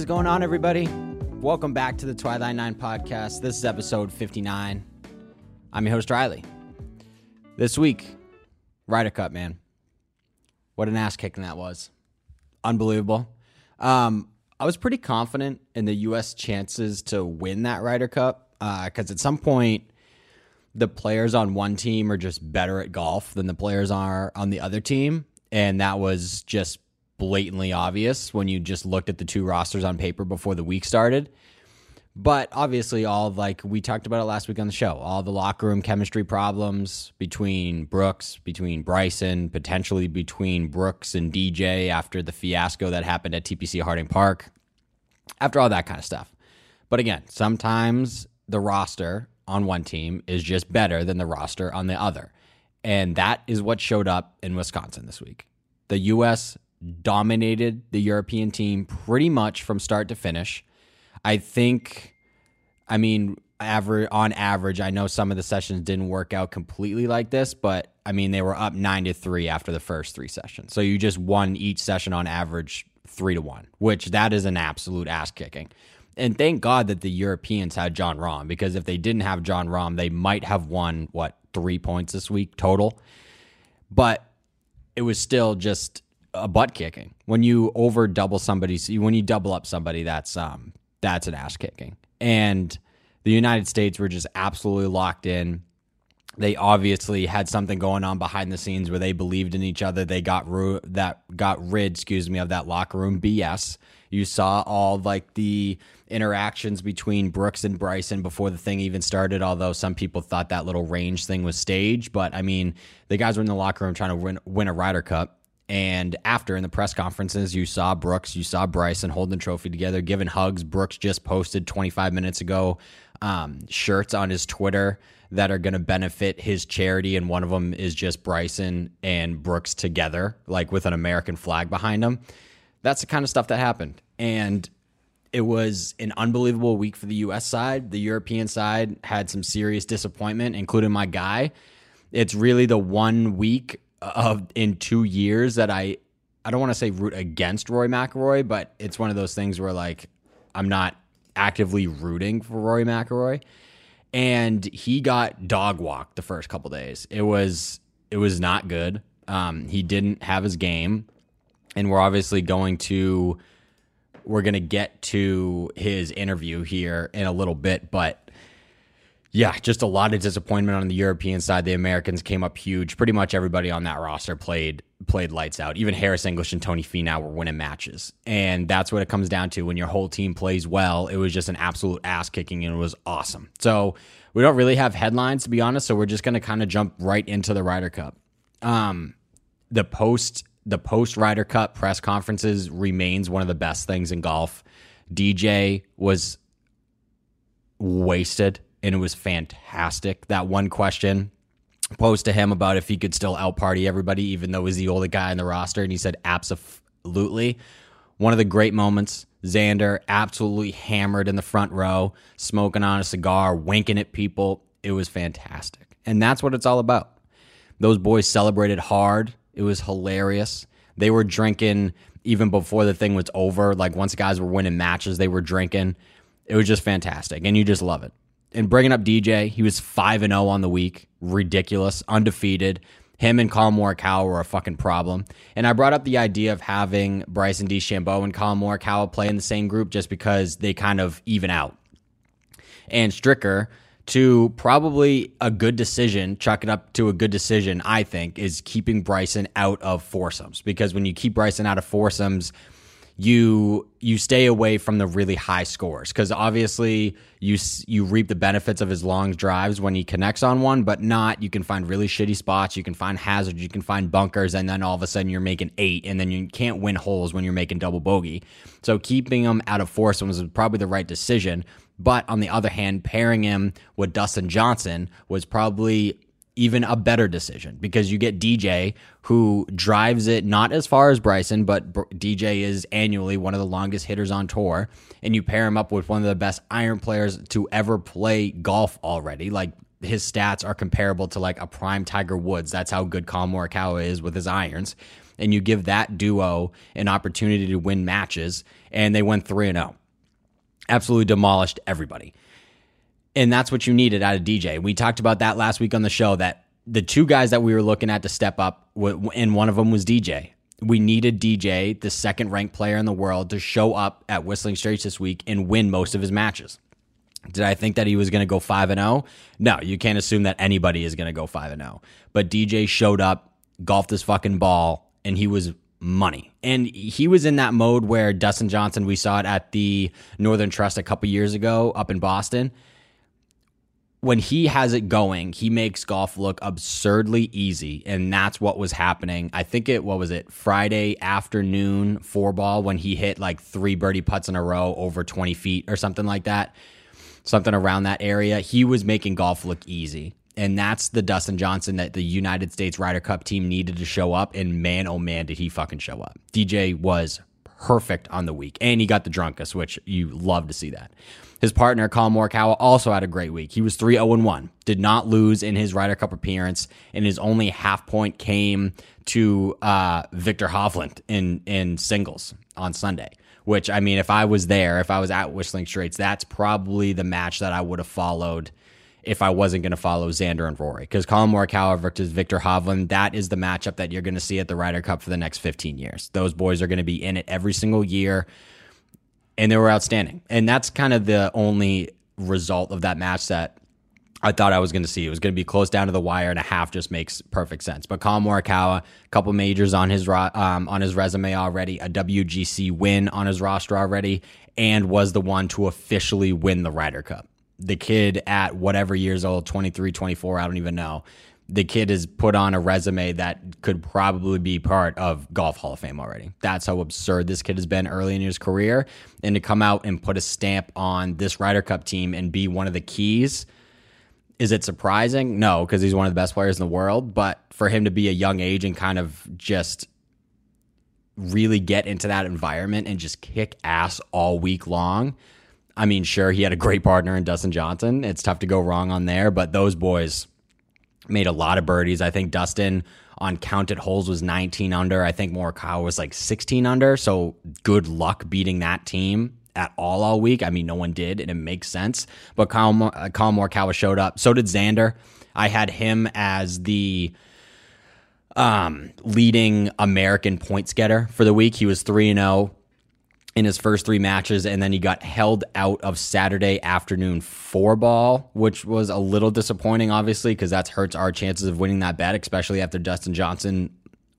is going on, everybody? Welcome back to the Twilight Nine podcast. This is episode 59. I'm your host, Riley. This week, Ryder Cup, man. What an ass kicking that was. Unbelievable. Um, I was pretty confident in the U.S. chances to win that Ryder Cup because uh, at some point, the players on one team are just better at golf than the players are on the other team. And that was just blatantly obvious when you just looked at the two rosters on paper before the week started. But obviously, all like we talked about it last week on the show, all the locker room chemistry problems between Brooks, between Bryson, potentially between Brooks and DJ after the fiasco that happened at TPC Harding Park, after all that kind of stuff. But again, sometimes the roster on one team is just better than the roster on the other. And that is what showed up in Wisconsin this week. The U.S dominated the European team pretty much from start to finish. I think, I mean, average on average, I know some of the sessions didn't work out completely like this, but I mean they were up nine to three after the first three sessions. So you just won each session on average three to one, which that is an absolute ass kicking. And thank God that the Europeans had Jon Rahm because if they didn't have Jon Rahm, they might have won what three points this week total. But it was still just a butt kicking. When you over double somebody, when you double up somebody, that's um that's an ass kicking. And the United States were just absolutely locked in. They obviously had something going on behind the scenes where they believed in each other. They got ru- that got rid, excuse me, of that locker room BS. You saw all like the interactions between Brooks and Bryson before the thing even started. Although some people thought that little range thing was staged, but I mean, the guys were in the locker room trying to win win a Ryder Cup and after in the press conferences, you saw Brooks, you saw Bryson holding the trophy together, giving hugs. Brooks just posted 25 minutes ago um, shirts on his Twitter that are going to benefit his charity, and one of them is just Bryson and Brooks together, like with an American flag behind them. That's the kind of stuff that happened, and it was an unbelievable week for the U.S. side. The European side had some serious disappointment, including my guy. It's really the one week of in two years that I I don't want to say root against Roy McIlroy, but it's one of those things where like I'm not actively rooting for Roy McIlroy, and he got dog walked the first couple days. It was it was not good. Um, he didn't have his game, and we're obviously going to we're going to get to his interview here in a little bit, but yeah, just a lot of disappointment on the European side. The Americans came up huge. Pretty much everybody on that roster played played lights out. Even Harris English and Tony Finau were winning matches, and that's what it comes down to. When your whole team plays well, it was just an absolute ass kicking, and it was awesome. So we don't really have headlines to be honest. So we're just going to kind of jump right into the Ryder Cup. Um, the post the post Ryder Cup press conferences remains one of the best things in golf. DJ was wasted and it was fantastic. That one question posed to him about if he could still out party everybody, even though he's the older guy in the roster, and he said absolutely. One of the great moments. Xander absolutely hammered in the front row, smoking on a cigar, winking at people. It was fantastic. And that's what it's all about. Those boys celebrated hard. It was hilarious. They were drinking even before the thing was over. Like once guys were winning matches, they were drinking. It was just fantastic. And you just love it and bringing up DJ, he was 5 and 0 on the week. Ridiculous, undefeated. Him and Collin Morikawa were a fucking problem. And I brought up the idea of having Bryson DeChambeau and Collin Morikawa play in the same group just because they kind of even out. And Stricker, to probably a good decision, chuck it up to a good decision, I think, is keeping Bryson out of foursomes. Because when you keep Bryson out of foursomes, you you stay away from the really high scores because obviously you you reap the benefits of his long drives when he connects on one, but not you can find really shitty spots, you can find hazards, you can find bunkers, and then all of a sudden you're making eight, and then you can't win holes when you're making double bogey. So keeping him out of foursomes was probably the right decision. But on the other hand, pairing him with Dustin Johnson was probably even a better decision because you get DJ who drives it not as far as Bryson, but DJ is annually one of the longest hitters on tour, and you pair him up with one of the best iron players to ever play golf already. Like his stats are comparable to like a prime Tiger Woods. That's how good Collin Morikawa is with his irons. and you give that duo an opportunity to win matches, and they went 3 0. Absolutely demolished everybody. And that's what you needed out of DJ. We talked about that last week on the show that the two guys that we were looking at to step up, and one of them was DJ. We needed DJ, the second ranked player in the world, to show up at Whistling Straits this week and win most of his matches. Did I think that he was going to go 5 and 0? No, you can't assume that anybody is going to go 5 and 0. But DJ showed up, golfed his fucking ball, and he was money. And he was in that mode where Dustin Johnson, we saw it at the Northern Trust a couple years ago up in Boston when he has it going, he makes golf look absurdly easy, and that's what was happening. I think it what was it Friday afternoon four ball when he hit like three birdie putts in a row over twenty feet or something like that, something around that area. He was making golf look easy, and that's the Dustin Johnson that the United States Ryder Cup team needed to show up. And man, oh man, did he fucking show up! DJ was perfect on the week, and he got the drunkest, which you love to see that. His partner, Collin Morikawa, also had a great week. He was 3 0 1, did not lose in his Ryder Cup appearance, and his only half point came to uh, Viktor Hovland in, in singles on Sunday. Which, I mean, if I was there, if I was at Whistling Straits, that's probably the match that I would have followed if I wasn't going to follow Xander and Rory. Because Collin Morikawa versus Viktor Hovland, that is the matchup that you're going to see at the Ryder Cup for the next 15 years. Those boys are going to be in it every single year and they were outstanding. And that's kind of the only result of that match that I thought I was going to see. It was going to be close down to the wire, and a half just makes perfect sense. But Collin Morikawa, a couple majors on his um, on his resume already, a WGC win on his roster already, and was the one to officially win the Ryder Cup. The kid at whatever years old, 23, 24, I don't even know, the kid has put on a resume that could probably be part of Golf Hall of Fame already. That's how absurd this kid has been early in his career. And to come out and put a stamp on this Ryder Cup team and be one of the keys, is it surprising? No, because he's one of the best players in the world. But for him to be a young age and kind of just really get into that environment and just kick ass all week long. I mean, sure, he had a great partner in Dustin Johnson. It's tough to go wrong on there, but those boys made a lot of birdies. I think Dustin on counted holes was 19 under. I think Morikawa was like 16 under. So good luck beating that team at all all week. I mean, no one did, and it makes sense. But Collin, uh, Collin Morikawa showed up. So did Xander. I had him as the um, leading American points getter for the week. He was 3 0 in his first three matches, and then he got held out of Saturday afternoon four ball, which was a little disappointing, obviously, because that hurts our chances of winning that bet, especially after Dustin Johnson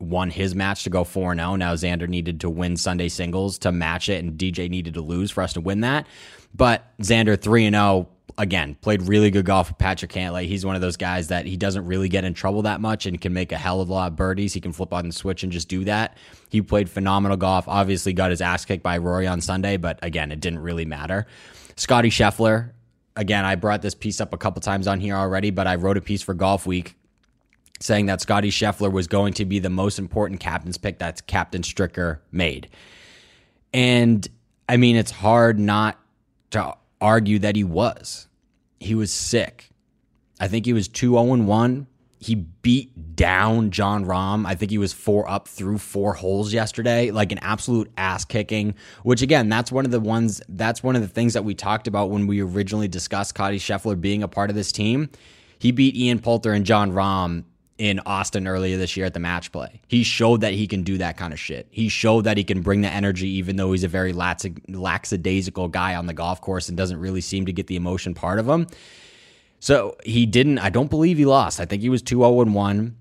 won his match to go 4 0. Now Xander needed to win Sunday singles to match it, and DJ needed to lose for us to win that. But Xander 3 0 again, played really good golf with Patrick Cantlay. He's one of those guys that he doesn't really get in trouble that much and can make a hell of a lot of birdies. He can flip on the switch and just do that. He played phenomenal golf. Obviously, got his ass kicked by Rory on Sunday, but again, it didn't really matter. Scotty Scheffler, again, I brought this piece up a couple times on here already, but I wrote a piece for Golf Week saying that Scotty Scheffler was going to be the most important captain's pick that Captain Stricker made. And I mean, it's hard not to argue that he was. He was sick. I think he was 2 0 1. He beat down Jon Rahm. I think he was four up through four holes yesterday, like an absolute ass kicking. Which again, that's one of the ones. That's one of the things that we talked about when we originally discussed Scotty Scheffler being a part of this team. He beat Ian Poulter and Jon Rahm in Austin earlier this year at the match play. He showed that he can do that kind of shit. He showed that he can bring the energy, even though he's a very lackadaisical guy on the golf course and doesn't really seem to get the emotion part of him. So he didn't, I don't believe he lost. I think he was 2 0 1,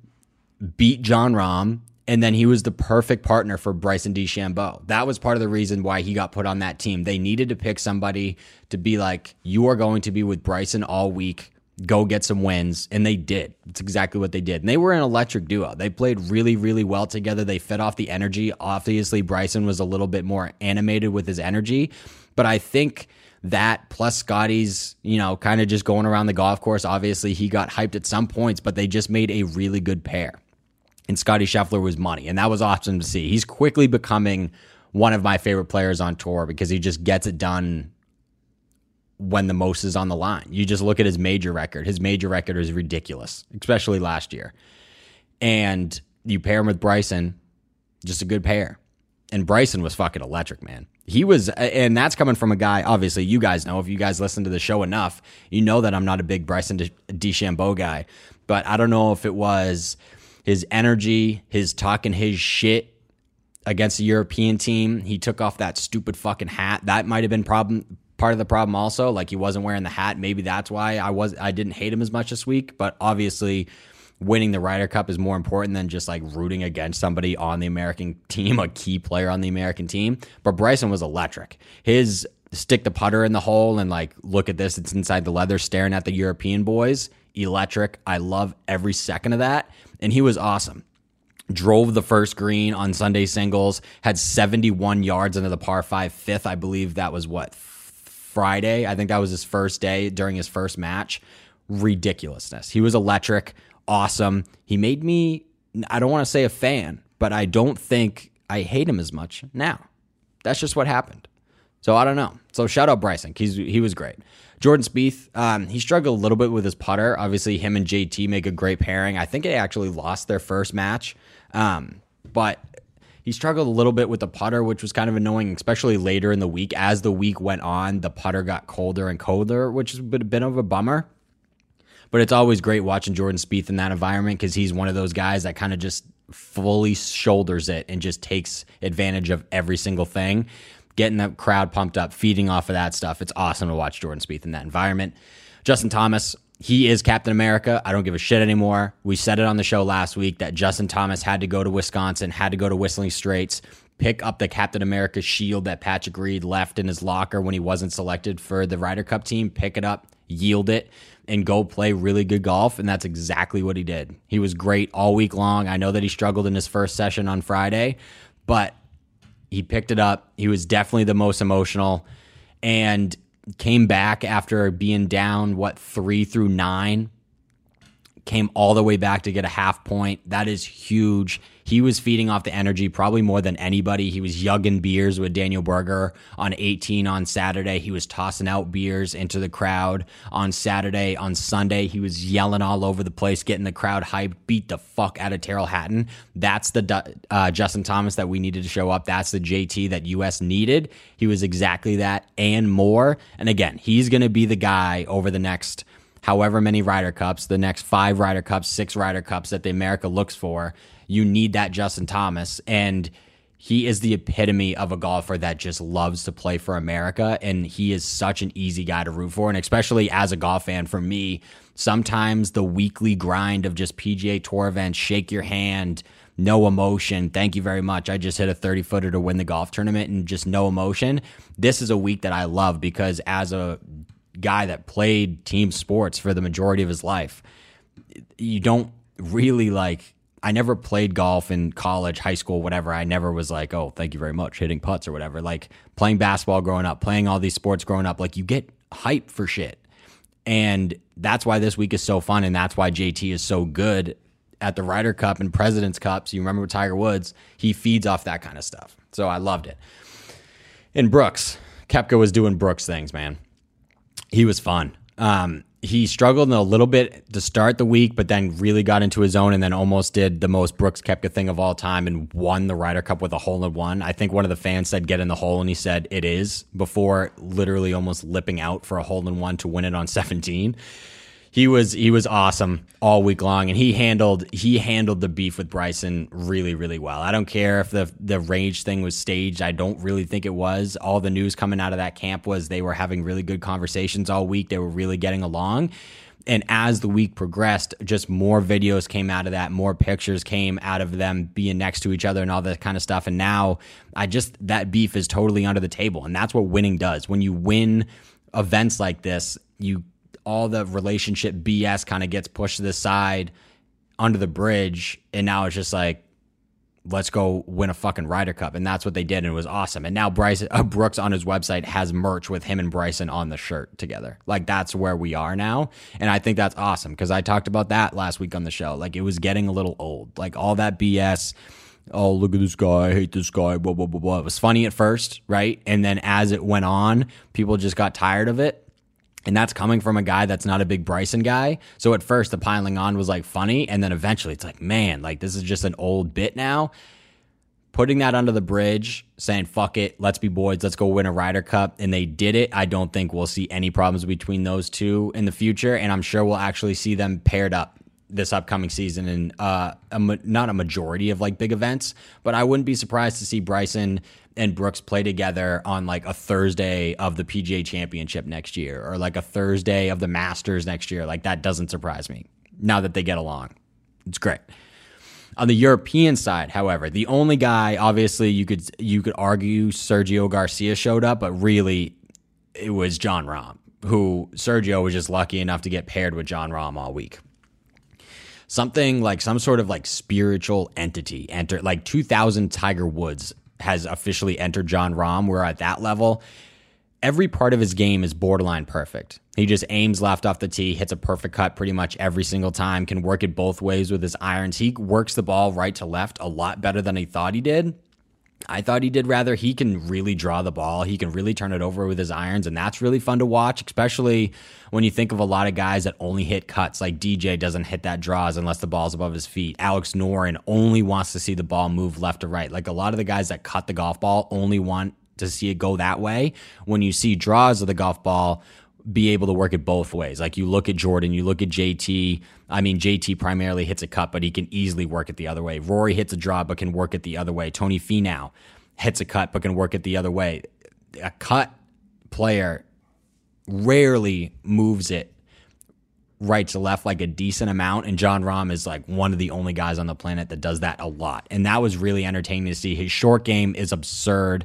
beat Jon Rahm, and then he was the perfect partner for Bryson DeChambeau. That was part of the reason why he got put on that team. They needed to pick somebody to be like, you are going to be with Bryson all week go get some wins. And they did. It's exactly what they did. And they were an electric duo. They played really, really well together. They fed off the energy. Obviously, Bryson was a little bit more animated with his energy. But I think that plus Scotty's, you know, kind of just going around the golf course. Obviously, he got hyped at some points, but they just made a really good pair. And Scotty Scheffler was money. And that was awesome to see. He's quickly becoming one of my favorite players on tour because he just gets it done when the most is on the line. You just look at his major record. His major record is ridiculous, especially last year. And you pair him with Bryson, Just a good pair. And Bryson was fucking electric, man. He was, and that's coming from a guy, obviously, you guys know, if you guys listen to the show enough, you know that I'm not a big Bryson DeChambeau guy. But I don't know if it was his energy, his talking his shit against the European team. He took off that stupid fucking hat. That might have been problem part of the problem also. Like he wasn't wearing the hat. Maybe that's why I was I didn't hate him as much this week. But obviously winning the Ryder Cup is more important than just like rooting against somebody on the American team, a key player on the American team. But Bryson was electric. His stick the putter in the hole and like look at this, it's inside the leather staring at the European boys. Electric. I love every second of that. And he was awesome drove the first green on Sunday singles, had 71 yards into the par five fifth. I believe that was what Friday. I think that was his first day during his first match. Ridiculousness. He was electric, awesome. He made me, I don't want to say a fan, but I don't think I hate him as much now. That's just what happened. So I don't know. So shout out Bryson. He's, he was great. Jordan Spieth, um, he struggled a little bit with his putter. Obviously, him and JT make a great pairing. I think they actually lost their first match, um, but he struggled a little bit with the putter, which was kind of annoying, especially later in the week. As the week went on, the putter got colder and colder, which has been a bit of a bummer. But it's always great watching Jordan Spieth in that environment because he's one of those guys that kind of just fully shoulders it and just takes advantage of every single thing getting the crowd pumped up, feeding off of that stuff. It's awesome to watch Jordan Spieth in that environment. Justin Thomas, he is Captain America. I don't give a shit anymore. We said it on the show last week that Justin Thomas had to go to Wisconsin, had to go to Whistling Straits, pick up the Captain America shield that Patrick Reed left in his locker when he wasn't selected for the Ryder Cup team, pick it up, yield it, and go play really good golf. And that's exactly what he did. He was great all week long. I know that he struggled in his first session on Friday, but he picked it up. He was definitely the most emotional and came back after being down, what, three through nine came all the way back to get a half point. That is huge. He was feeding off the energy probably more than anybody. He was yugging beers with Daniel Berger on 18 on Saturday. He was tossing out beers into the crowd on Saturday. On Sunday, he was yelling all over the place, getting the crowd hyped, beat the fuck out of Tyrrell Hatton. That's the uh, Justin Thomas that we needed to show up. That's the JT that US needed. He was exactly that and more. And again, he's going to be the guy over the next – however many Ryder Cups, the next five Ryder Cups, six Ryder Cups that the America looks for, you need that Justin Thomas. And he is the epitome of a golfer that just loves to play for America. And he is such an easy guy to root for. And especially as a golf fan, for me, sometimes the weekly grind of just PGA Tour events, shake your hand, no emotion. Thank you very much. I just hit a 30 footer to win the golf tournament and just no emotion. This is a week that I love because as a guy that played team sports for the majority of his life, you don't really like. I never played golf in college, high school, whatever. I never was like, oh, thank you very much, hitting putts or whatever. Like playing basketball growing up, playing all these sports growing up, like you get hype for shit. And that's why this week is so fun. And that's why JT is so good at the Ryder Cup and President's Cups. You remember with Tiger Woods, he feeds off that kind of stuff. So I loved it. And Brooks, Koepka was doing Brooks things, man. He was fun. Um, he struggled a little bit to start the week, but then really got into his own and then almost did the most Brooks Koepka thing of all time and won the Ryder Cup with a hole in one. I think one of the fans said, get in the hole, and he said, it is, before literally almost lipping out for a hole in one to win it on 17 he was he was awesome all week long, and he handled he handled the beef with Bryson really really well. I don't care if the the rage thing was staged. I don't really think it was. All the news coming out of that camp was they were having really good conversations all week. They were really getting along. And as the week progressed, just more videos came out of that, more pictures came out of them being next to each other and all that kind of stuff. And now I just, that beef is totally under the table. And that's what winning does. When you win events like this, you all the relationship BS kind of gets pushed to the side under the bridge, and now it's just like, let's go win a fucking Ryder Cup, and that's what they did, and it was awesome. And now Bryson uh, Brooks on his website has merch with him and Bryson on the shirt together. Like that's where we are now, and I think that's awesome because I talked about that last week on the show. Like it was getting a little old, like all that BS. Oh, look at this guy. I hate this guy. Blah, blah, blah, blah. It was funny at first, right? And then as it went on, people just got tired of it. And that's coming from a guy that's not a big Bryson guy. So at first, the piling on was like funny. And then eventually, it's like, man, like this is just an old bit now. putting that under the bridge, saying "fuck it, let's be boys, let's go win a Ryder Cup," and they did it. I don't think we'll see any problems between those two in the future, and I'm sure we'll actually see them paired up this upcoming season and uh, a, not a majority of like big events, but I wouldn't be surprised to see Bryson and Brooks play together on like a Thursday of the PGA Championship next year, or like a Thursday of the Masters next year. Like that doesn't surprise me. Now that they get along, it's great. On the European side, however, the only guy, obviously, you could you could argue Sergio Garcia showed up, but really, it was Jon Rahm, who Sergio was just lucky enough to get paired with Jon Rahm all week. Something like some sort of like spiritual entity enter like 2000 Tiger Woods has officially entered Jon Rahm. We're at that level every part of his game is borderline perfect. He just aims left off the tee, hits a perfect cut pretty much every single time, can work it both ways with his irons. He works the ball right to left a lot better than he thought he did. I thought he did rather. He can really draw the ball. He can really turn it over with his irons, and that's really fun to watch, especially when you think of a lot of guys that only hit cuts. Like DJ doesn't hit that draws unless the ball's above his feet. Alex Noren only wants to see the ball move left to right. Like a lot of the guys that cut the golf ball only want to see it go that way. When you see draws of the golf ball, be able to work it both ways. Like you look at Jordan, you look at JT. I mean, JT primarily hits a cut, but he can easily work it the other way. Rory hits a draw, but can work it the other way. Tony Finau hits a cut, but can work it the other way. A cut player rarely moves it right to left like a decent amount. And Jon Rahm is like one of the only guys on the planet that does that a lot. And that was really entertaining to see. His short game is absurd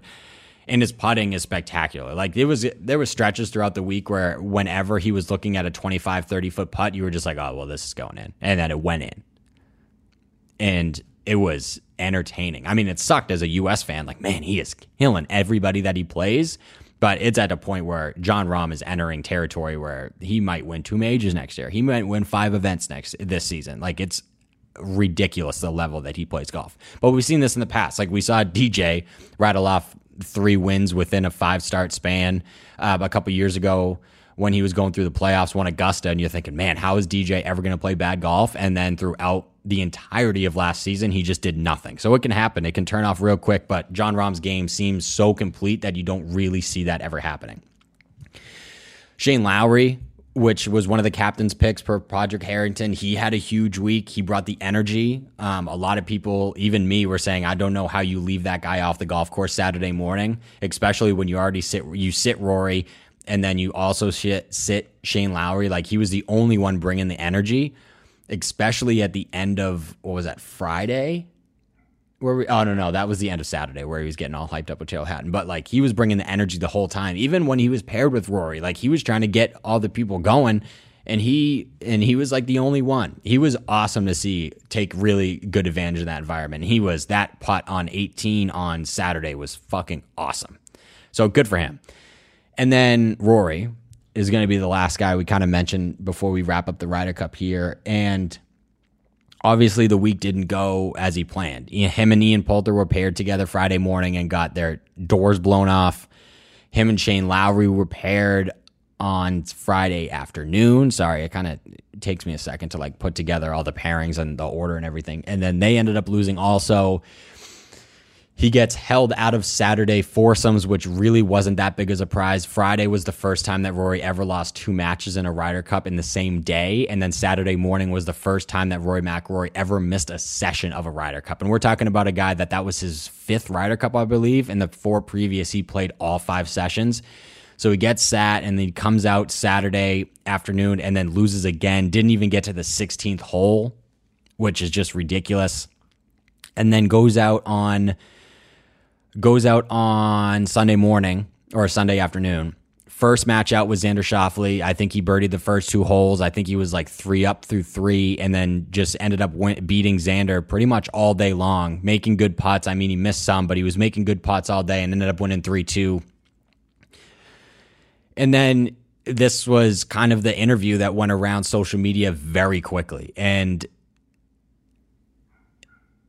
and his putting is spectacular. Like it was there were stretches throughout the week where whenever he was looking at a 25 30 foot putt, you were just like, "Oh, well this is going in." And then it went in. And it was entertaining. I mean, it sucked as a US fan like, "Man, he is killing everybody that he plays." But it's at a point where Jon Rahm is entering territory where he might win two majors next year. He might win five events next this season. Like it's ridiculous the level that he plays golf. But we've seen this in the past. Like we saw DJ rattle off three wins within a five start span uh, a couple years ago when he was going through the playoffs, won Augusta, and you're thinking, man, how is DJ ever going to play bad golf? And then throughout the entirety of last season, he just did nothing. So it can happen. It can turn off real quick, but Jon Rahm's game seems so complete that you don't really see that ever happening. Shane Lowry which was one of the captain's picks per Padraig Harrington. He had a huge week. He brought the energy. Um, a lot of people, even me, were saying, "I don't know how you leave that guy off the golf course Saturday morning, especially when you already sit you sit Rory, and then you also sit, sit Shane Lowry. Like he was the only one bringing the energy, especially at the end of what was that Friday." Where we, oh no no that was the end of Saturday where he was getting all hyped up with Taylor Hatton, but like he was bringing the energy the whole time. Even when he was paired with Rory, like he was trying to get all the people going, and he and he was like the only one. He was awesome to see take really good advantage of that environment. He was that putt on 18 on Saturday was fucking awesome. So good for him. And then Rory is going to be the last guy we kind of mentioned before we wrap up the Ryder Cup here, and obviously the week didn't go as he planned. Him and Ian Poulter were paired together Friday morning and got their doors blown off. Him and Shane Lowry were paired on Friday afternoon. Sorry, it kind of takes me a second to like put together all the pairings and the order and everything. And then they ended up losing also. He gets held out of Saturday foursomes, which really wasn't that big of a prize. Friday was the first time that Rory ever lost two matches in a Ryder Cup in the same day. And then Saturday morning was the first time that Rory McIlroy ever missed a session of a Ryder Cup. And we're talking about a guy that that was his fifth Ryder Cup, I believe. In the four previous, he played all five sessions. So he gets sat and then he comes out Saturday afternoon and then loses again. Didn't even get to the 16th hole, which is just ridiculous. And then goes out on goes out on Sunday morning or Sunday afternoon. First match out was Xander Schauffele. I think he birdied the first two holes. I think he was like three up through three, and then just ended up beating Xander pretty much all day long, making good putts. I mean, he missed some, but he was making good putts all day, and ended up winning three two. And then this was kind of the interview that went around social media very quickly, and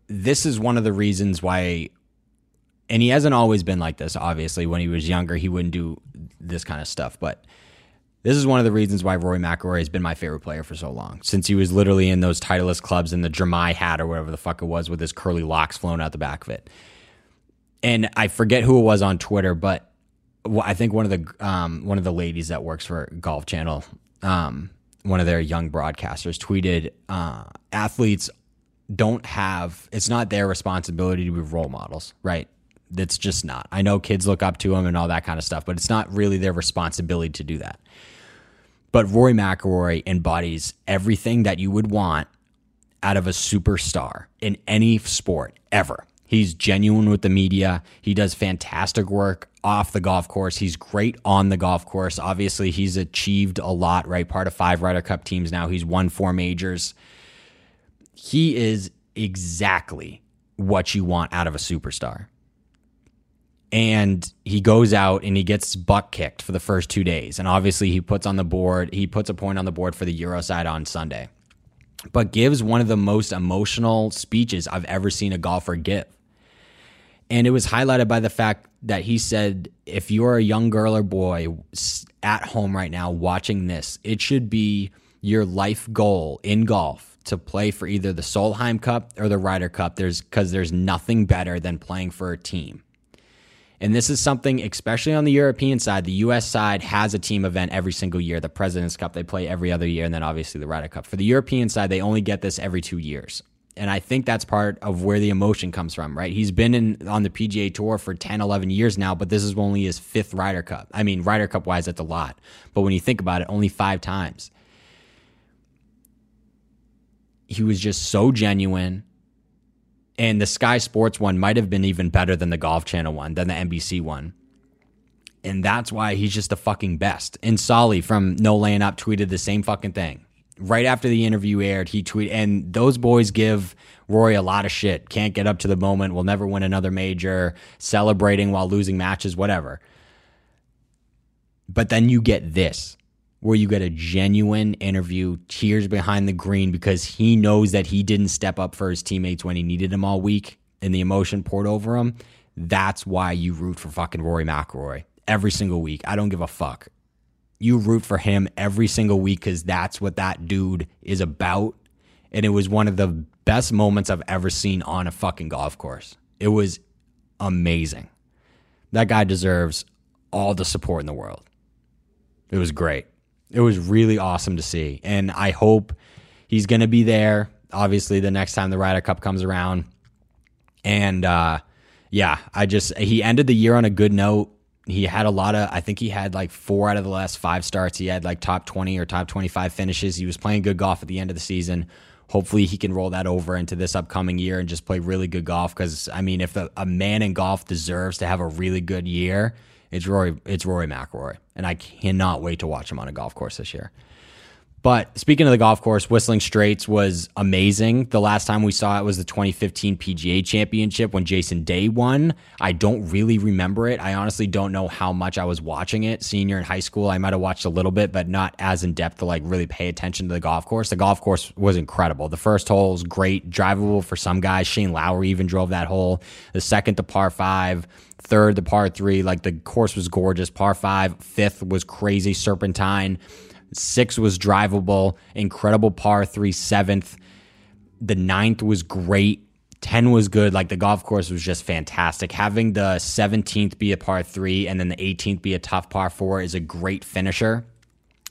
this is one of the reasons why and he hasn't always been like this. Obviously, when he was younger, he wouldn't do this kind of stuff. But this is one of the reasons why Rory McIlroy has been my favorite player for so long. Since he was literally in those Titleist clubs in the Dramai hat or whatever the fuck it was, with his curly locks flowing out the back of it. and I forget who it was on Twitter, but I think one of the um, one of the ladies that works for Golf Channel, um, one of their young broadcasters, tweeted, uh, "Athletes don't have. It's not their responsibility to be role models, right? It's just not. I know kids look up to him and all that kind of stuff, but it's not really their responsibility to do that. But Rory McIlroy embodies everything that you would want out of a superstar in any sport ever. He's genuine with the media. He does fantastic work off the golf course. He's great on the golf course. Obviously, he's achieved a lot, right? Part of five Ryder Cup teams now. He's won four majors. He is exactly what you want out of a superstar. And he goes out and he gets butt kicked for the first two days. And obviously, he puts on the board, he puts a point on the board for the Euro side on Sunday, but gives one of the most emotional speeches I've ever seen a golfer give and it was highlighted by the fact that he said, if you're a young girl or boy at home right now watching this, it should be your life goal in golf to play for either the Solheim Cup or the Ryder Cup. There's because there's nothing better than playing for a team. And this is something, especially on the European side, the US side has a team event every single year. The President's Cup, they play every other year, and then obviously the Ryder Cup. For the European side, they only get this every two years and I think that's part of where the emotion comes from, right? He's been in on the PGA Tour for 10, 11 years now, but this is only his fifth Ryder Cup. I mean, Ryder Cup wise, that's a lot. But when you think about it, only five times. He was just so genuine. And the Sky Sports one might have been even better than the Golf Channel one, than the NBC one. And that's why he's just the fucking best. And Soly from No Laying Up tweeted the same fucking thing right after the interview aired, he tweeted, and those boys give Rory a lot of shit. Can't get up to the moment, will never win another major, celebrating while losing matches, whatever. But then you get this, where you get a genuine interview, tears behind the green, because he knows that he didn't step up for his teammates when he needed them all week and the emotion poured over him. That's why you root for fucking Rory McIlroy every single week. I don't give a fuck you root for him every single week because that's what that dude is about. And it was one of the best moments I've ever seen on a fucking golf course. It was amazing. That guy deserves all the support in the world. It was great. It was really awesome to see. And I hope he's going to be there, obviously, the next time the Ryder Cup comes around. And uh, yeah, I just, he ended the year on a good note he had a lot of i think he had like four out of the last five starts he had like top 20 or top 25 finishes he was playing good golf at the end of the season hopefully he can roll that over into this upcoming year and just play really good golf because i mean if a, a, man in golf deserves to have a really good year it's rory it's rory mcilroy and i cannot wait to watch him on a golf course this year but speaking of the golf course, Whistling Straits was amazing. The last time we saw it was the 2015 PGA Championship when Jason Day won. I don't really remember it. I honestly don't know how much I was watching it. Senior in high school, I might have watched a little bit, but not as in depth to like really pay attention to the golf course. The golf course was incredible. The first hole was great, drivable for some guys. Shane Lowry even drove that hole. The second, the par five third, the par three. Like the course was gorgeous. Par five, fifth was crazy serpentine. Six was drivable, incredible par three, seventh. The ninth was great. 10 was good. Like the golf course was just fantastic. Having the 17th be a par three and then the 18th be a tough par four is a great finisher.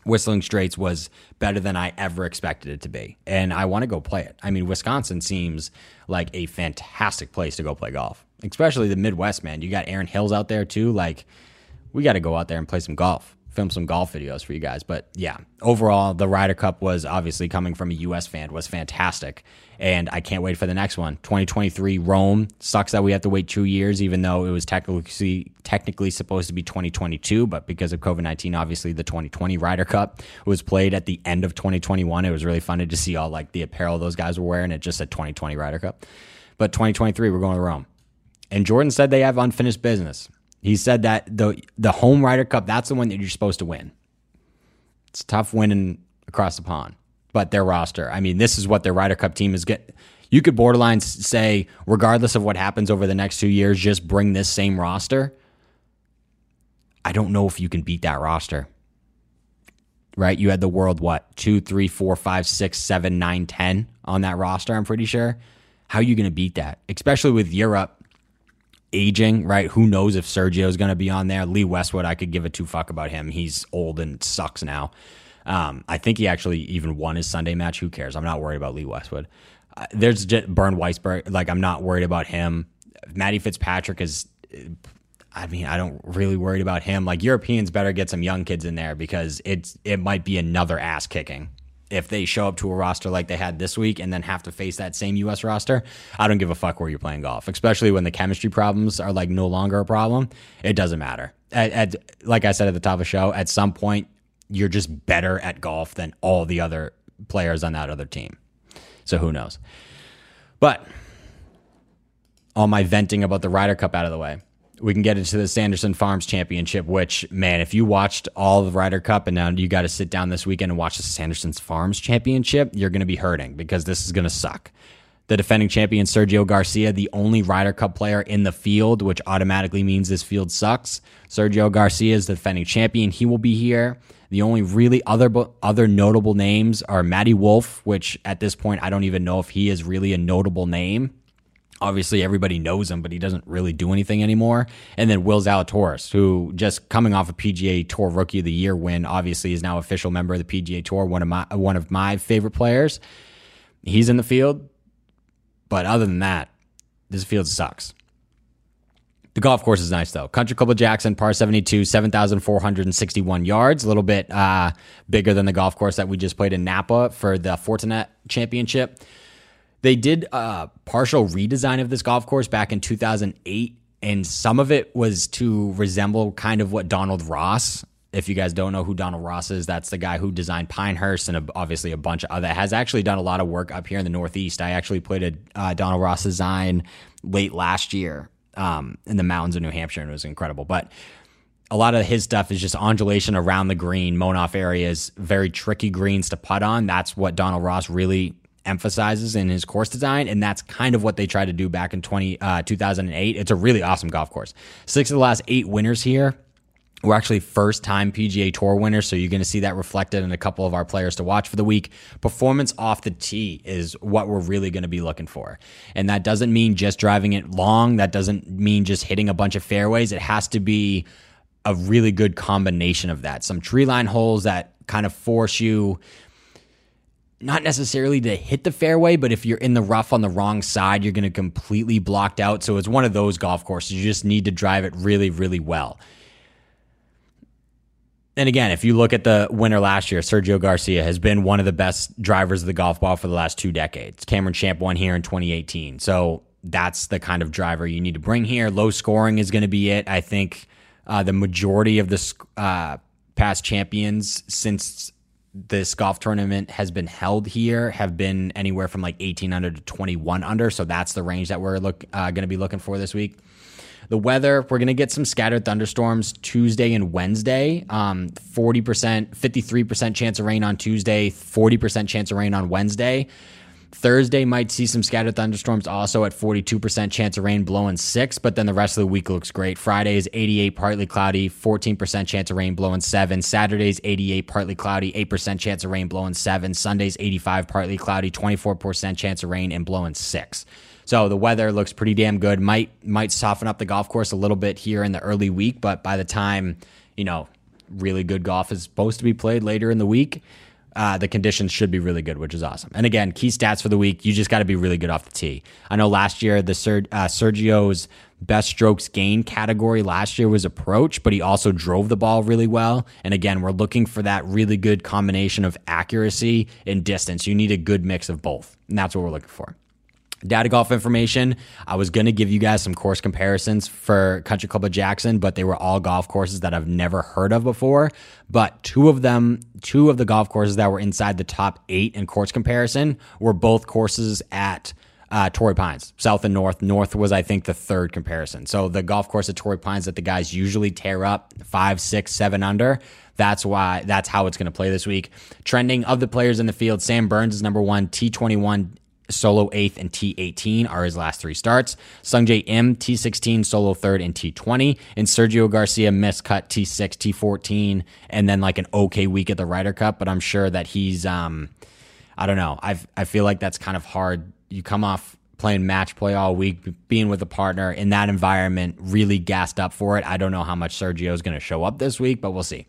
Whistling Straits was better than I ever expected it to be. And I want to go play it. I mean, Wisconsin seems like a fantastic place to go play golf, especially the Midwest, man. You got Erin Hills out there too. Like, we got to go out there and play some golf film some golf videos for you guys. But yeah, overall, the Ryder Cup was obviously coming from a U.S. fan was fantastic, and I can't wait for the next one. 2023 Rome sucks that we have to wait two years, even though it was technically technically supposed to be 2022, but because of COVID 19, obviously the 2020 Ryder Cup was played at the end of 2021. It was really funny to see all like the apparel those guys were wearing. It just said 2020 Ryder Cup, but 2023 we're going to Rome. And Jordan said they have unfinished business. He said that the the home Ryder Cup, that's the one that you're supposed to win. It's tough winning across the pond. But their roster, I mean, this is what their Ryder Cup team is get. You could borderline say, regardless of what happens over the next two years, just bring this same roster. I don't know if you can beat that roster. Right? You had the world, what, two, three, four, five, six, seven, nine, ten on that roster, I'm pretty sure. How are you going to beat that? Especially with Europe aging, right? Who knows if Sergio's going to be on there? Lee Westwood, I could give a two fuck about him. He's old and sucks now. Um, I think he actually even won his Sunday match. Who cares? I'm not worried about Lee Westwood. Uh, there's just Bernd Wiesberg. Like I'm not worried about him. Matty Fitzpatrick is. I mean, I don't really worried about him. Like Europeans better get some young kids in there because it's it might be another ass kicking if they show up to a roster like they had this week and then have to face that same US roster, I don't give a fuck where you're playing golf, especially when the chemistry problems are like no longer a problem. It doesn't matter. At, at, like I said at the top of the show, at some point, you're just better at golf than all the other players on that other team. So who knows? But all my venting about the Ryder Cup out of the way we can get into the Sanderson Farms Championship, which, man, if you watched all the Ryder Cup and now you got to sit down this weekend and watch the Sanderson Farms Championship, you're going to be hurting because this is going to suck. The defending champion, Sergio Garcia, the only Ryder Cup player in the field, which automatically means this field sucks. Sergio Garcia is the defending champion. He will be here. The only really other other notable names are Matty Wolff, which at this point I don't even know if he is really a notable name obviously everybody knows him, but he doesn't really do anything anymore. And then Will Zalatoris, who just coming off a PGA Tour Rookie of the Year win, obviously is now official member of the PGA Tour, one of my one of my favorite players. He's in the field, but other than that, this field sucks. The golf course is nice though. Country Club of Jackson, par 72, 7,461 yards, a little bit uh, bigger than the golf course that we just played in Napa for the Fortinet Championship. They did a partial redesign of this golf course back in 2008, and some of it was to resemble kind of what Donald Ross. If you guys don't know who Donald Ross is, that's the guy who designed Pinehurst and obviously a bunch of other. Has actually done a lot of work up here in the Northeast. I actually played a uh, Donald Ross design late last year um, in the mountains of New Hampshire, and it was incredible. But a lot of his stuff is just undulation around the green, mown off areas, very tricky greens to putt on. That's what Donald Ross really emphasizes in his course design, and that's kind of what they tried to do back in 20, uh, 2008. It's a really awesome golf course. Six of the last eight winners here were actually first time PGA Tour winners, so you're going to see that reflected in a couple of our players to watch for the week. Performance off the tee is what we're really going to be looking for. And that doesn't mean just driving it long, that doesn't mean just hitting a bunch of fairways. It has to be a really good combination of that. Some tree line holes that kind of force you not necessarily to hit the fairway, but if you're in the rough on the wrong side, you're going to completely blocked out. So it's one of those golf courses. You just need to drive it really, really well. And again, if you look at the winner last year, Sergio Garcia has been one of the best drivers of the golf ball for the last two decades. Cameron Champ won here in 2018. So that's the kind of driver you need to bring here. Low scoring is going to be it. I think uh, the majority of the uh, past champions since this golf tournament has been held here have been anywhere from like 18 under to 21 under. So that's the range that we're look uh, going to be looking for this week. The weather, we're going to get some scattered thunderstorms Tuesday and Wednesday. Um, 40%, 53% chance of rain on Tuesday, 40% chance of rain on Wednesday. Thursday might see some scattered thunderstorms also at 42% chance of rain blowing 6, but then the rest of the week looks great. Friday is 88 partly cloudy, 14% chance of rain blowing 7. Saturday's 88 partly cloudy, 8% chance of rain blowing 7. Sunday's 85 partly cloudy, 24% chance of rain and blowing 6. So the weather looks pretty damn good. Might might soften up the golf course a little bit here in the early week, but by the time, you know, really good golf is supposed to be played later in the week, uh, the conditions should be really good, which is awesome. And again, key stats for the week: you just got to be really good off the tee. I know last year the Ser- uh, Sergio's best strokes gain category last year was approach, but he also drove the ball really well. And again, we're looking for that really good combination of accuracy and distance. You need a good mix of both, and that's what we're looking for data golf information. I was going to give you guys some course comparisons for Country Club of Jackson, but they were all golf courses that I've never heard of before. But two of them, two of the golf courses that were inside the top eight in course comparison were both courses at uh, Torrey Pines, South and North. North was, I think, the third comparison. So the golf course at Torrey Pines that the guys usually tear up five, six, seven under. That's why. That's how it's going to play this week. Trending of the players in the field: Sam Burns is number one, T21 solo eighth, and T18 are his last three starts. Sungjae Im, T16, solo third, and T20. And Sergio Garcia missed miscut T6, T14, and then like an okay week at the Ryder Cup. But I'm sure that he's, um, I don't know. I I feel like that's kind of hard. You come off playing match play all week, being with a partner in that environment, really gassed up for it. I don't know how much Sergio is going to show up this week, but we'll see.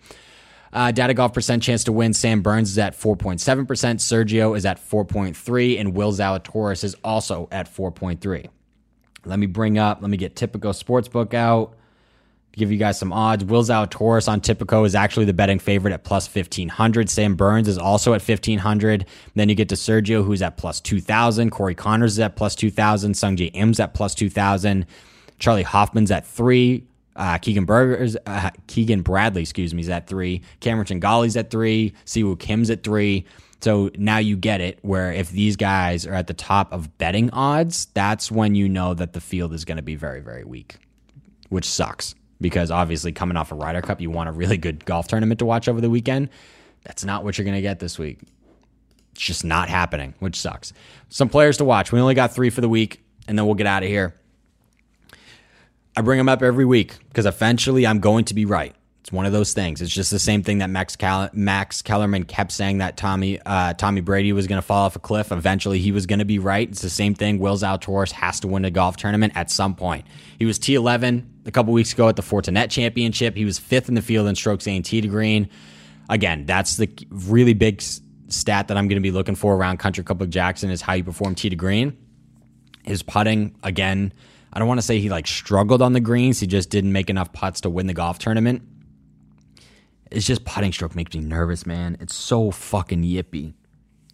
Uh, data golf percent chance to win. Sam Burns is at 4.7%. Sergio is at 4.3 and Will Zalatoris is also at 4.3. Let me bring up, let me get Tipico Sportsbook out give you guys some odds. Will Zalatoris on Tipico is actually the betting favorite at plus 1500. Sam Burns is also at 1500. Then you get to Sergio, who's at plus 2000. Corey Conners is at plus 2000. Sungjae Im's at plus 2000. Charley Hoffman's at three. Uh, Keegan Burgers, uh, Keegan Bradley, excuse me, is at three. Cameron Tringale's at three. Si Woo Kim's at three. So now you get it where if these guys are at the top of betting odds, that's when you know that the field is going to be very, very weak, which sucks because obviously coming off a Ryder Cup, you want a really good golf tournament to watch over the weekend. That's not what you're going to get this week. It's just not happening, which sucks. Some players to watch. We only got three for the week, and then we'll get out of here. I bring them up every week because eventually I'm going to be right. It's one of those things. It's just the same thing that Max Cal- Max Kellerman kept saying that Tommy uh, Tommy Brady was going to fall off a cliff. Eventually, he was going to be right. It's the same thing. Will Zalatoris has to win a golf tournament at some point. He was T11 a couple weeks ago at the Fortinet Championship. He was fifth in the field in strokes and tee to green. Again, that's the really big stat that I'm going to be looking for around Country Club of Jackson is how you perform tee to green. His putting again. I don't want to say he like struggled on the greens. He just didn't make enough putts to win the golf tournament it's just putting stroke makes me nervous, man. It's so fucking yippy.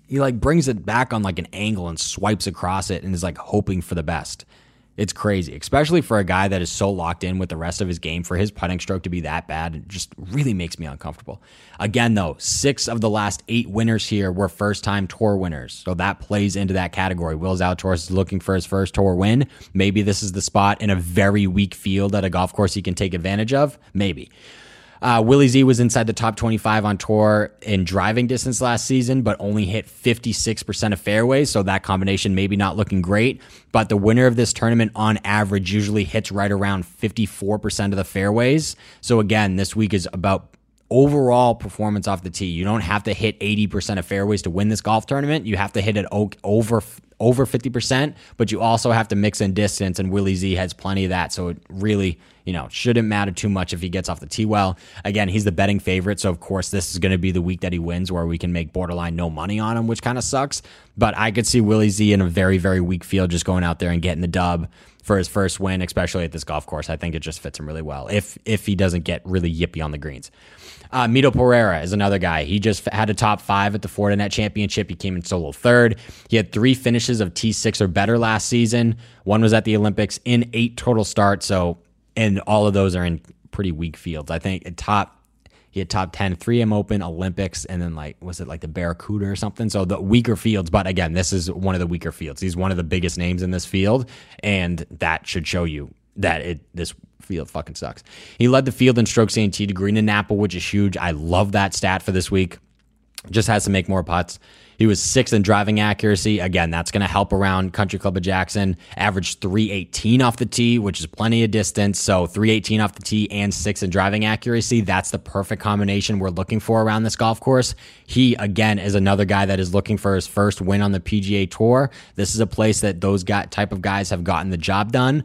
He like brings it back on like an angle and swipes across it and is like hoping for the best. It's crazy, especially for a guy that is so locked in with the rest of his game. For his putting stroke to be that bad, it just really makes me uncomfortable. Again, though, six of the last eight winners here were first time tour winners. So that plays into that category. Will Zalatoris is looking for his first tour win. Maybe this is the spot in a very weak field at a golf course he can take advantage of. Maybe. Uh, Willie Z was inside the top 25 on tour in driving distance last season, but only hit 56% of fairways. So that combination maybe not looking great. But the winner of this tournament on average usually hits right around 54% of the fairways. So again, this week is about overall performance off the tee. You don't have to hit 80% of fairways to win this golf tournament. You have to hit it over over 50%, but you also have to mix in distance, and Willie Z has plenty of that. So it really, you know, shouldn't matter too much if he gets off the tee well. Again, he's the betting favorite. So, of course, this is going to be the week that he wins where we can make borderline no money on him, which kind of sucks. But I could see Willie Z in a very, very weak field just going out there and getting the dub for his first win, especially at this golf course. I think it just fits him really well if if he doesn't get really yippy on the greens. Uh, Mito Pereira is another guy. He just had a top five at the Fortinet Championship. He came in solo third. He had three finishes of T6 or better last season. One was at the Olympics in eight total starts. So, and all of those are in pretty weak fields. I think top he had top 10 3M Open, Olympics, and then like, was it like the Barracuda or something? So the weaker fields. But again, this is one of the weaker fields. He's one of the biggest names in this field. And that should show you that it this field fucking sucks. He led the field in strokes and tee to green and Napa, which is huge. I love that stat for this week. Just has to make more putts. He was sixth in driving accuracy. Again, that's going to help around Country Club of Jackson. Averaged 318 off the tee, which is plenty of distance. So 318 off the tee and six in driving accuracy. That's the perfect combination we're looking for around this golf course. He, again, is another guy that is looking for his first win on the PGA Tour. This is a place that those guy, type of guys have gotten the job done.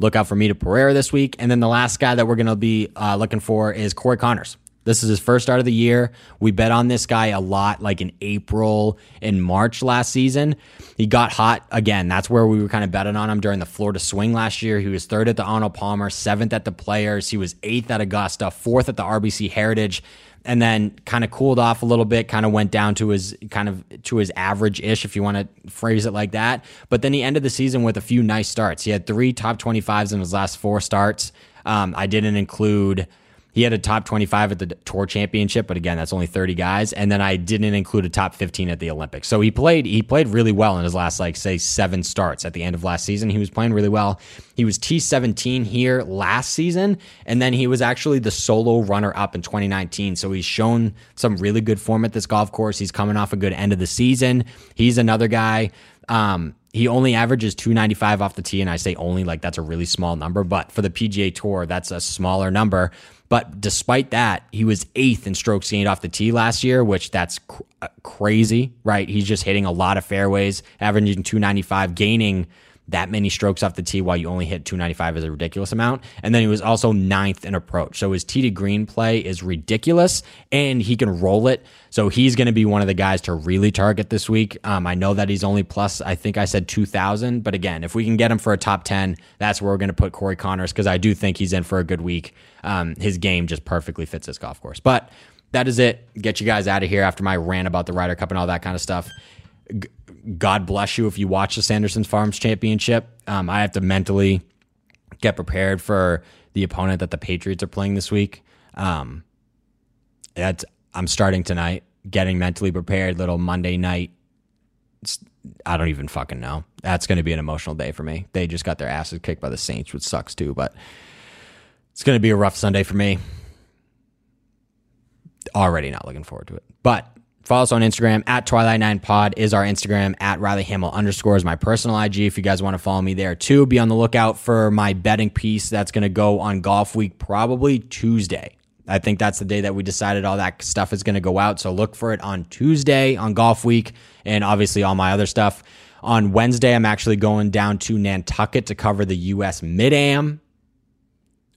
Look out for Mito Pereira this week. And then the last guy that we're going to be uh, looking for is Corey Conners. This is his first start of the year. We bet on this guy a lot, like in April and March last season. He got hot again. That's where we were kind of betting on him during the Florida Swing last year. He was third at the Arnold Palmer, seventh at the Players. He was eighth at Augusta, fourth at the RBC Heritage and then kind of cooled off a little bit, kind of went down to his kind of to his average ish, if you want to phrase it like that. But then he ended the season with a few nice starts. He had three top 25s in his last four starts. Um, I didn't include he had a top 25 at the tour championship, but again, that's only 30 guys. And then I didn't include a top 15 at the Olympics. So he played, he played really well in his last, like, say, seven starts at the end of last season. He was playing really well. He was T17 here last season, and then he was actually the solo runner up in 2019. So he's shown some really good form at this golf course. He's coming off a good end of the season. He's another guy. Um, he only averages 295 off the tee, and I say only like that's a really small number, but for the PGA Tour, that's a smaller number. But despite that, he was eighth in strokes gained off the tee last year, which that's cr- uh, crazy, right? He's just hitting a lot of fairways, averaging 295, gaining that many strokes off the tee while you only hit 295 is a ridiculous amount. And then he was also ninth in approach. So his tee to green play is ridiculous and he can roll it. So he's going to be one of the guys to really target this week. Um, I know that he's only plus, I think I said 2,000. But again, if we can get him for a top 10, that's where we're going to put Corey Conners because I do think he's in for a good week. Um, his game just perfectly fits this golf course. But that is it. Get you guys out of here after my rant about the Ryder Cup and all that kind of stuff. God bless you if you watch the Sanderson Farms Championship. Um, I have to mentally get prepared for the opponent that the Patriots are playing this week. Um, that's I'm starting tonight, getting mentally prepared. Little Monday night. I don't even fucking know. That's going to be an emotional day for me. They just got their asses kicked by the Saints, which sucks too. But it's going to be a rough Sunday for me. Already not looking forward to it. But Follow us on Instagram at Twilight9Pod is our Instagram at Riley Hamill underscores my personal IG. If you guys want to follow me there too, be on the lookout for my betting piece that's going to go on Golfweek probably Tuesday. I think that's the day that we decided all that stuff is going to go out. So look for it on Tuesday on Golfweek and obviously all my other stuff. On Wednesday, I'm actually going down to Nantucket to cover the U.S. Mid Am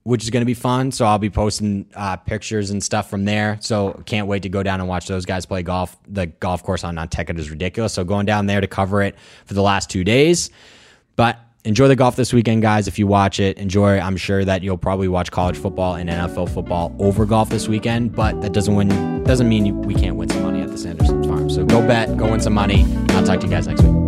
which is going to be fun. So I'll be posting uh, pictures and stuff from there. So can't wait to go down and watch those guys play golf. The golf course on Nantucket is ridiculous. So going down there to cover it for the last two days. But enjoy the golf this weekend, guys. If you watch it, enjoy. I'm sure that you'll probably watch college football and NFL football over golf this weekend. But that doesn't win doesn't mean we can't win some money at the Sanderson Farm. So go bet, go win some money. I'll talk to you guys next week.